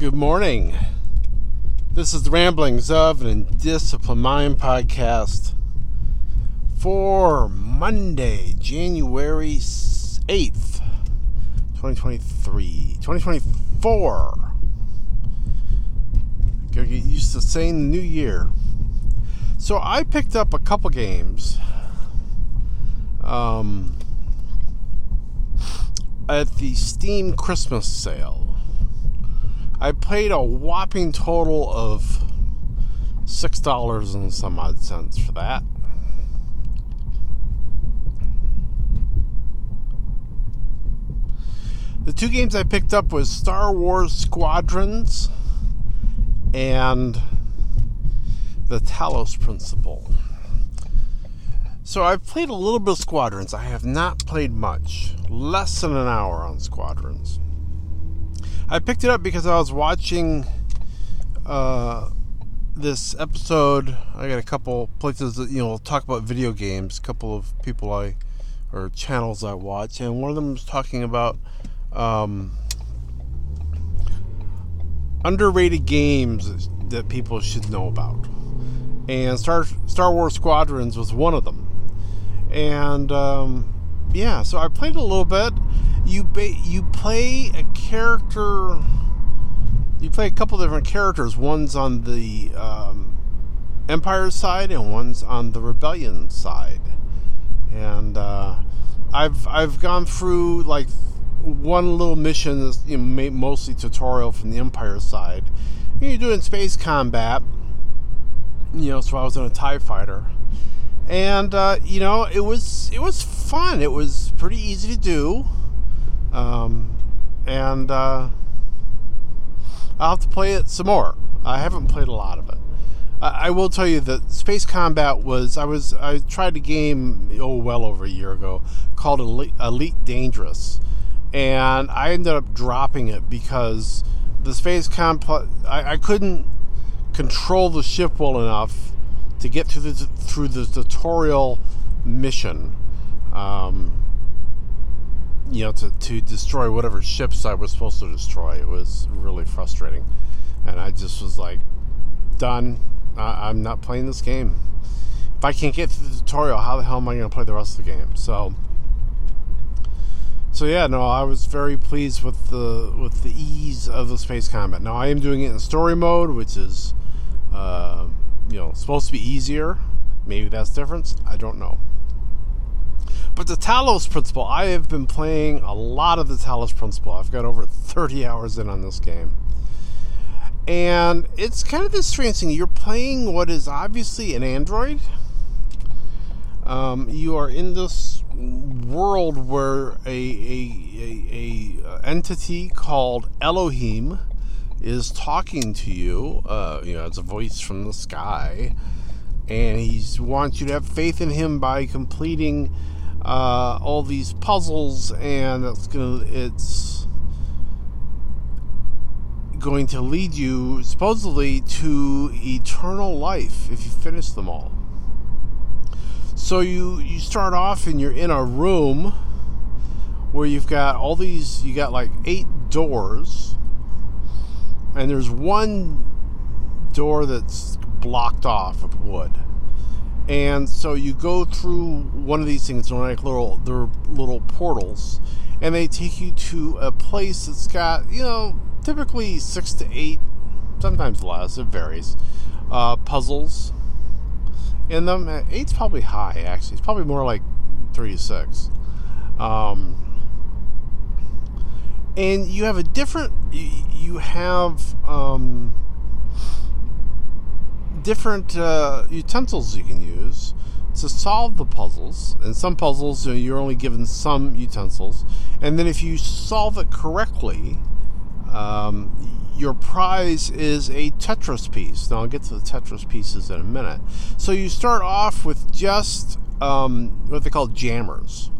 Good morning. This is the Ramblings of an Indisciplined Mind podcast for Monday, January 8th, 2023. 2024. Gotta get used to saying the new year. So I picked up a couple games. Um, at the Steam Christmas sale. I paid a whopping total of six dollars and some odd cents for that. The two games I picked up was Star Wars Squadrons and the Talos Principle. So I've played a little bit of Squadrons. I have not played much. Less than an hour on Squadrons. I picked it up because I was watching uh, this episode. I got a couple places that you know talk about video games. A couple of people I or channels I watch, and one of them was talking about um, underrated games that people should know about. And Star Star Wars Squadrons was one of them. And um, yeah, so I played a little bit. You ba- you play a character. You play a couple different characters. One's on the um, Empire side, and one's on the Rebellion side. And uh, I've I've gone through like one little mission that's you know, mostly tutorial from the Empire side. You're doing space combat. You know, so I was in a Tie Fighter, and uh, you know it was it was fun. It was pretty easy to do, um, and uh, I'll have to play it some more. I haven't played a lot of it. I, I will tell you that space combat was I was I tried a game oh well over a year ago called Elite, Elite Dangerous and I ended up dropping it because the space comp I, I couldn't control the ship well enough to get through the through the tutorial mission. Um, you know, to, to destroy whatever ships I was supposed to destroy. It was really frustrating. And I just was like, done. I, I'm not playing this game. If I can't get through the tutorial, how the hell am I going to play the rest of the game? So, so yeah, no, I was very pleased with the with the ease of the space combat. Now I am doing it in story mode, which is uh, you know supposed to be easier. Maybe that's difference. I don't know. But the Talos Principle, I have been playing a lot of the Talos Principle. I've got over 30 hours in on this game. And it's kind of this strange thing. You're playing what is obviously an android. Um, you are in this world where a, a, a, a, entity called Elohim is talking to you. Uh, you know, it's a voice from the sky, and he wants you to have faith in him by completing uh, all these puzzles, and that's gonna it's going to lead you supposedly to eternal life if you finish them all. So you you start off and you're in a room where you've got all these you got like eight doors and there's one door that's blocked off with wood. And so you go through one of these things, they're like little they're little portals, and they take you to a place that's got, you know, typically six to eight, sometimes less, it varies, uh, puzzles in them. Uh, eight's probably high, actually. It's probably more like three to six. Um, and you have a different. You have um, different uh, utensils you can use to solve the puzzles. And some puzzles, you know, you're only given some utensils. And then if you solve it correctly, um, your prize is a Tetris piece. Now I'll get to the Tetris pieces in a minute. So you start off with just um, what they call jammers.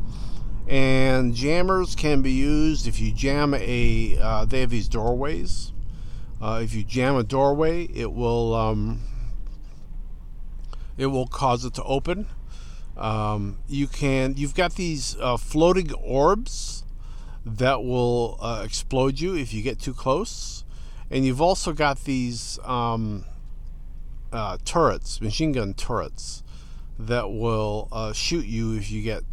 And jammers can be used if you jam a. Uh, they have these doorways. Uh, if you jam a doorway, it will um, it will cause it to open. Um, you can. You've got these uh, floating orbs that will uh, explode you if you get too close and you've also got these um, uh, turrets, machine gun turrets, that will uh, shoot you if you get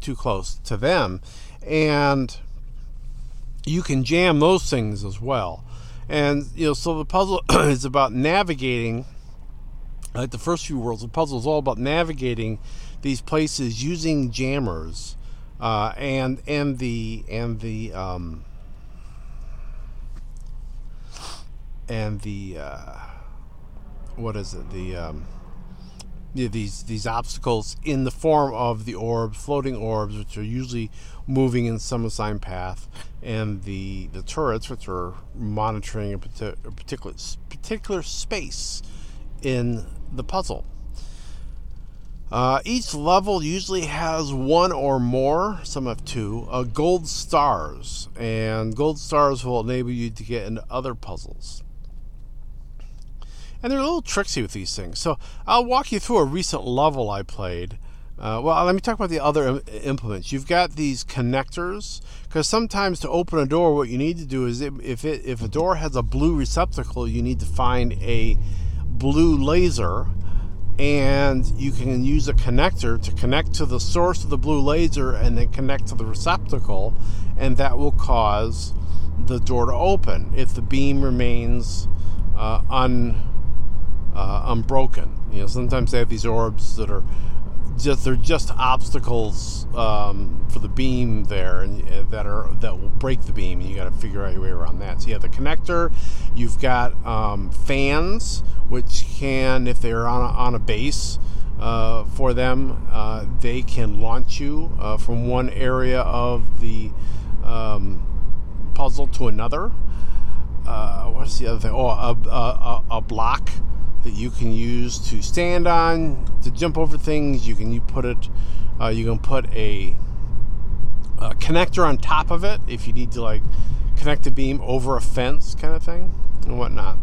too close to them, and you can jam those things as well. And you know, so the puzzle is about navigating. Like the first few worlds, the puzzle is all about navigating these places using jammers, uh, and and the and the um, and the uh, what is it? The um, yeah, these these obstacles in the form of the orbs, floating orbs, which are usually moving in some assigned path, and the the turrets, which are monitoring a, a particular particular space in the puzzle. Uh, each level usually has one or more, some have two, uh, gold stars, and gold stars will enable you to get into other puzzles and they're a little tricksy with these things. So I'll walk you through a recent level I played. Uh, well, let me talk about the other Im- implements. You've got these connectors because sometimes to open a door, what you need to do is if it, if a door has a blue receptacle, you need to find a blue laser, and you can use a connector to connect to the source of the blue laser and then connect to the receptacle, and that will cause the door to open if the beam remains uh, un uh, unbroken. You know, sometimes they have these orbs that are just they're just obstacles um, for the beam there, and uh, that are that will break the beam. And you got to figure out your way around that. So you have the connector. You've got um, fans, which can, if they're on a, on a base. Uh, for them, uh, they can launch you uh, from one area of the um, puzzle to another. Uh, what's the other thing? Oh, a, a, a block that you can use to stand on to jump over things. You can you put it, uh, you can put a, a, connector on top of it if you need to like connect a beam over a fence kind of thing and whatnot.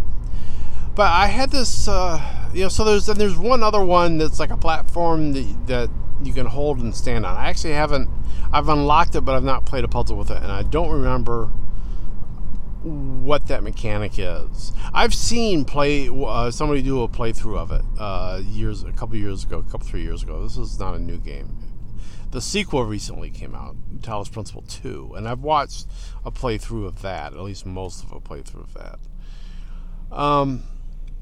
But I had this, uh, you know, so there's and there's one other one that's like a platform that, that you can hold and stand on. I actually haven't, I've unlocked it, but I've not played a puzzle with it, and I don't remember what that mechanic is. I've seen play uh, somebody do a playthrough of it uh, years, a couple years ago, a couple three years ago. This is not a new game. The sequel recently came out, Talos Principle Two, and I've watched a playthrough of that, at least most of a playthrough of that. Um,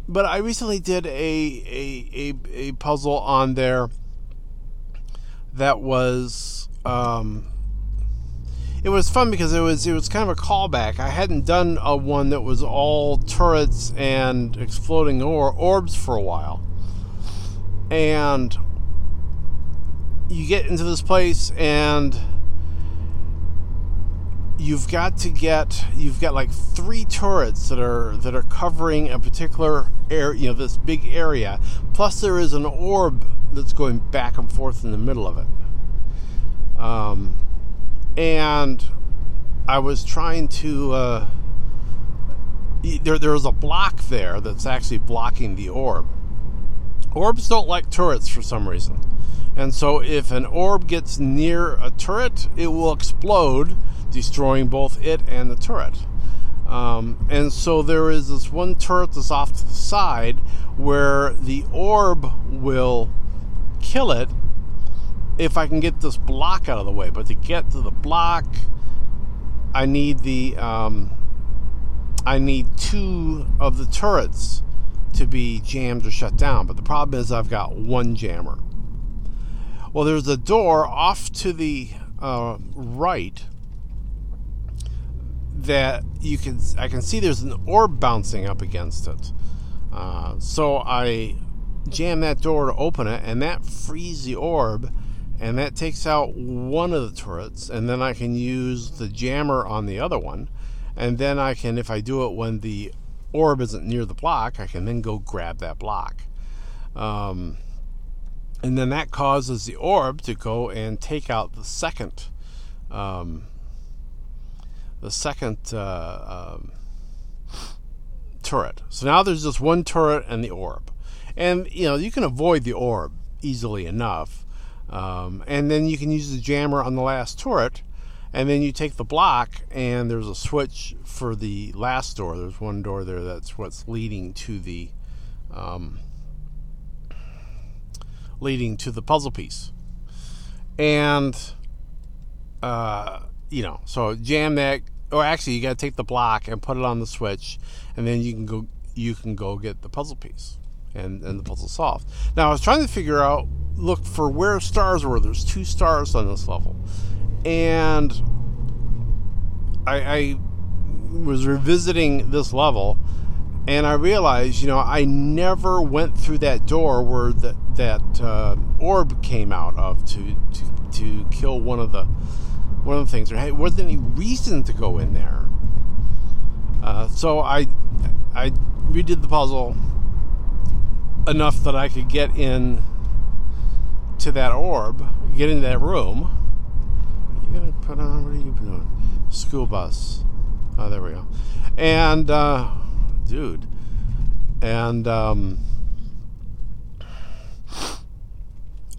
but I recently did a a, a, a puzzle on there that was um, it was fun because it was it was kind of a callback. I hadn't done a one that was all turrets and exploding or orbs for a while, and you get into this place and you've got to get you've got like three turrets that are that are covering a particular area you know this big area. Plus there is an orb that's going back and forth in the middle of it. Um, and I was trying to. Uh, there, there was a block there that's actually blocking the orb. Orbs don't like turrets for some reason. And so, if an orb gets near a turret, it will explode, destroying both it and the turret. Um, and so, there is this one turret that's off to the side where the orb will kill it if I can get this block out of the way. But to get to the block, I need the um, I need two of the turrets to be jammed or shut down. But the problem is I've got one jammer. Well, there's a door off to the uh, right that you can I can see there's an orb bouncing up against it. Uh, so I jam that door to open it, and that frees the orb and that takes out one of the turrets and then I can use the jammer on the other one. And then I can if I do it when the orb isn't near the block I can then go grab that block. Um, and then that causes the orb to go and take out the second um, the second uh, um, turret. So now there's just one turret and the orb. And you know you can avoid the orb easily enough um, and then you can use the jammer on the last turret, and then you take the block, and there's a switch for the last door. There's one door there that's what's leading to the um, leading to the puzzle piece, and uh, you know, so jam that. Or actually, you got to take the block and put it on the switch, and then you can go. You can go get the puzzle piece, and and the puzzle solved. Now, I was trying to figure out, look for where stars were. There's two stars on this level, and I, I was revisiting this level, and I realized, you know, I never went through that door where that that uh, orb came out of to, to to kill one of the one of the things. There wasn't any reason to go in there. Uh, so I I redid the puzzle enough that I could get in to that orb, get into that room. Are you gonna put on? What are you doing? School bus. Oh, there we go. And uh, dude, and um,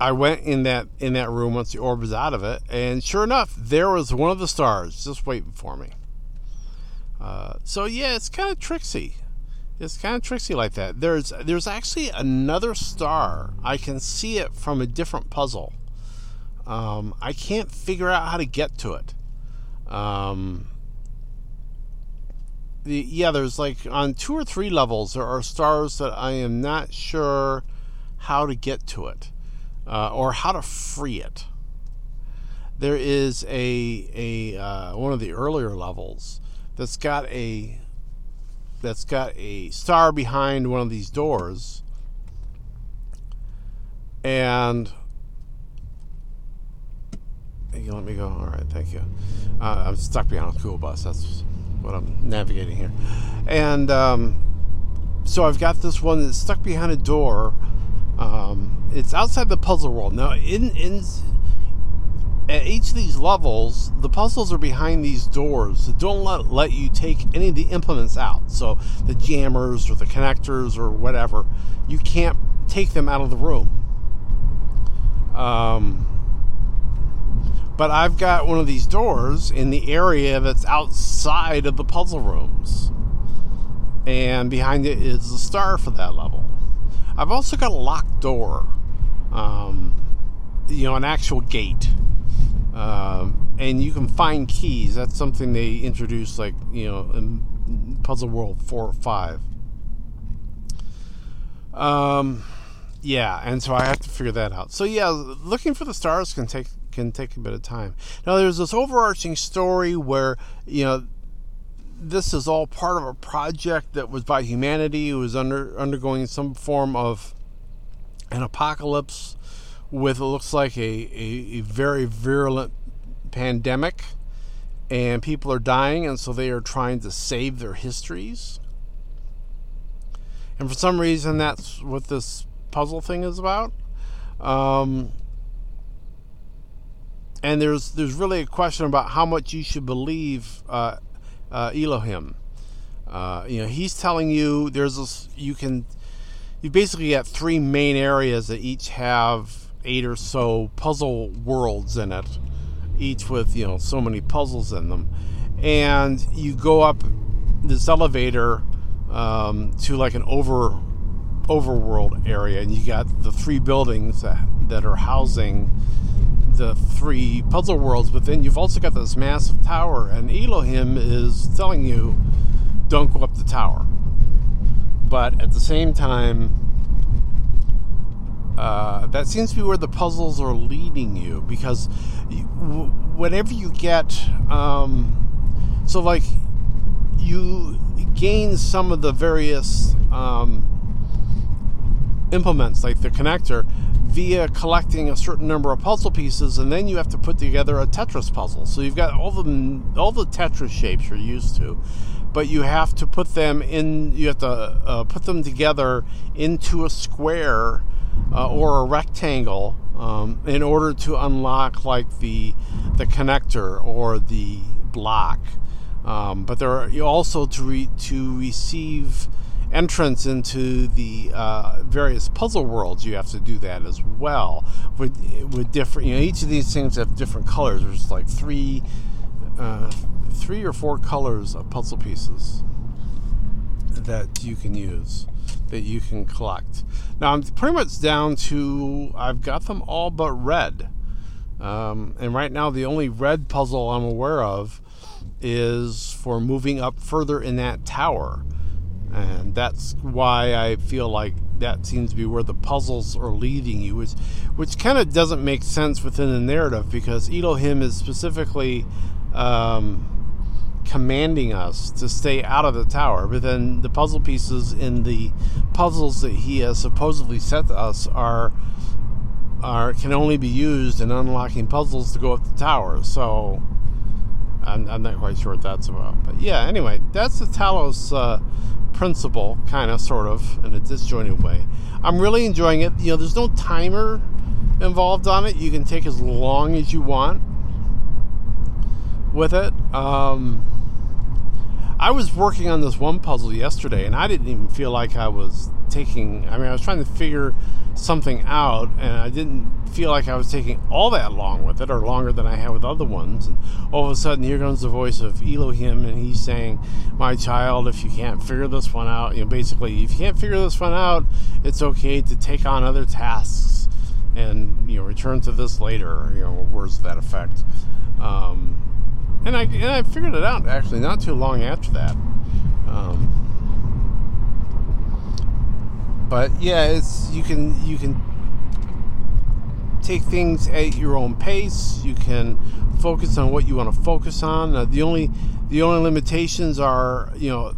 I went in that in that room once the orb was out of it, and sure enough, there was one of the stars just waiting for me. Uh, so yeah, it's kind of tricksy. It's kind of tricksy like that. There's there's actually another star. I can see it from a different puzzle. Um, I can't figure out how to get to it. Um, the yeah, there's like on two or three levels there are stars that I am not sure how to get to it uh, or how to free it. There is a a uh, one of the earlier levels that's got a that's got a star behind one of these doors, and you let me go. All right, thank you. Uh, I'm stuck behind a school bus. That's what I'm navigating here, and um, so I've got this one that's stuck behind a door um, it's outside the puzzle world. Now, in in at each of these levels, the puzzles are behind these doors that don't let, let you take any of the implements out. So the jammers or the connectors or whatever, you can't take them out of the room. Um, but I've got one of these doors in the area that's outside of the puzzle rooms. And behind it is the star for that level. I've also got a locked door, um, you know, an actual gate. Um, and you can find keys. That's something they introduced, like, you know, in Puzzle World 4 or 5. Um, yeah, and so I have to figure that out. So yeah, looking for the stars can take can take a bit of time. Now there's this overarching story where you know this is all part of a project that was by humanity who was under undergoing some form of an apocalypse with it looks like a, a, a, very virulent pandemic and people are dying and so they are trying to save their histories and for some reason that's what this puzzle thing is about um, and there's there's really a question about how much you should believe uh, uh, Elohim. Uh, you know, he's telling you there's this, you can, you basically got three main areas that each have eight or so puzzle worlds in it, each with, you know, so many puzzles in them. And you go up this elevator um, to like an over overworld area, and you got the three buildings that, that are housing the three puzzle worlds, but then you've also got this massive tower, and Elohim is telling you, don't go up the tower. But at the same time, uh, that seems to be where the puzzles are leading you because whenever you get, um, so like you gain some of the various um, implements, like the connector, via collecting a certain number of puzzle pieces, and then you have to put together a Tetris puzzle. So you've got all the all the Tetris shapes you're used to, but you have to put them in. You have to uh, put them together into a square uh, or a rectangle um, in order to unlock like the the connector or the block. Um, but there are also to re- to receive entrance into the uh, various puzzle worlds, you have to do that as well with with different. You know, each of these things have different colors. There's like three uh, three or four colors of puzzle pieces that you can use, that you can collect. Now I'm pretty much down to I've got them all but red, um, and right now the only red puzzle I'm aware of is for moving up further in that tower, and that's why I feel like that seems to be where the puzzles are leading you, which which kind of doesn't make sense within the narrative because Elohim is specifically um, commanding us to stay out of the tower, but then the puzzle pieces in the puzzles that he has supposedly set to us are are can only be used in unlocking puzzles to go up the tower. So I'm, I'm not quite sure what that's about, but yeah. Anyway, that's the Talos uh, principle, kind of, sort of, in a disjointed way. I'm really enjoying it. You know, there's no timer involved on it. You can take as long as you want with it. Um, I was working on this one puzzle yesterday, and I didn't even feel like I was taking. I mean, I was trying to figure something out, and I didn't feel like I was taking all that long with it, or longer than I had with other ones. And all of a sudden, here comes the voice of Elohim, and he's saying, "My child, if you can't figure this one out, you know, basically, if you can't figure this one out, it's okay to take on other tasks, and you know, return to this later." You know, words to that effect. Um, and I and I figured it out actually not too long after that. Um, but yeah, it's you can you can take things at your own pace. You can focus on what you want to focus on. The only the only limitations are you know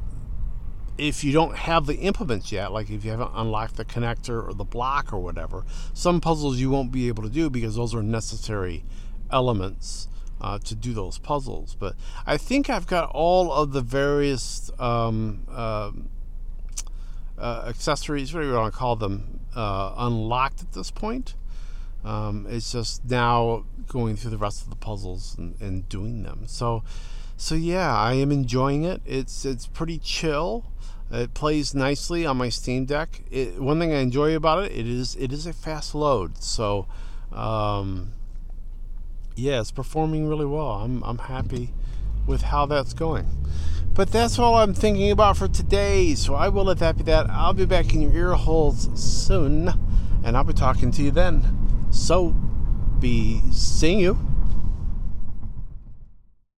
if you don't have the implements yet, like if you haven't unlocked the connector or the block or whatever, some puzzles you won't be able to do because those are necessary elements uh, to do those puzzles. But I think I've got all of the various um, uh, uh, accessories, whatever you want to call them, uh, unlocked at this point. Um, it's just now going through the rest of the puzzles and, and, doing them. So, so yeah, I am enjoying it. It's it's pretty chill. It plays nicely on my Steam Deck. It, one thing I enjoy about it, it is it is a fast load. So. Um, yeah, it's performing really well. I'm, I'm happy with how that's going. But that's all I'm thinking about for today. So I will let that be that. I'll be back in your ear holes soon, and I'll be talking to you then. So, be seeing you.